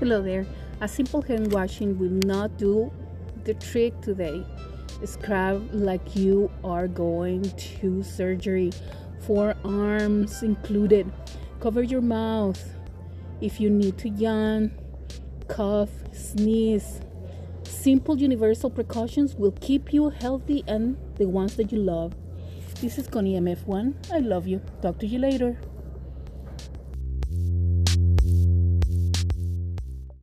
Hello there. A simple hand washing will not do the trick today. Scrub like you are going to surgery, forearms included. Cover your mouth. If you need to yawn, cough, sneeze. Simple universal precautions will keep you healthy and the ones that you love. This is Connie MF1. I love you. Talk to you later.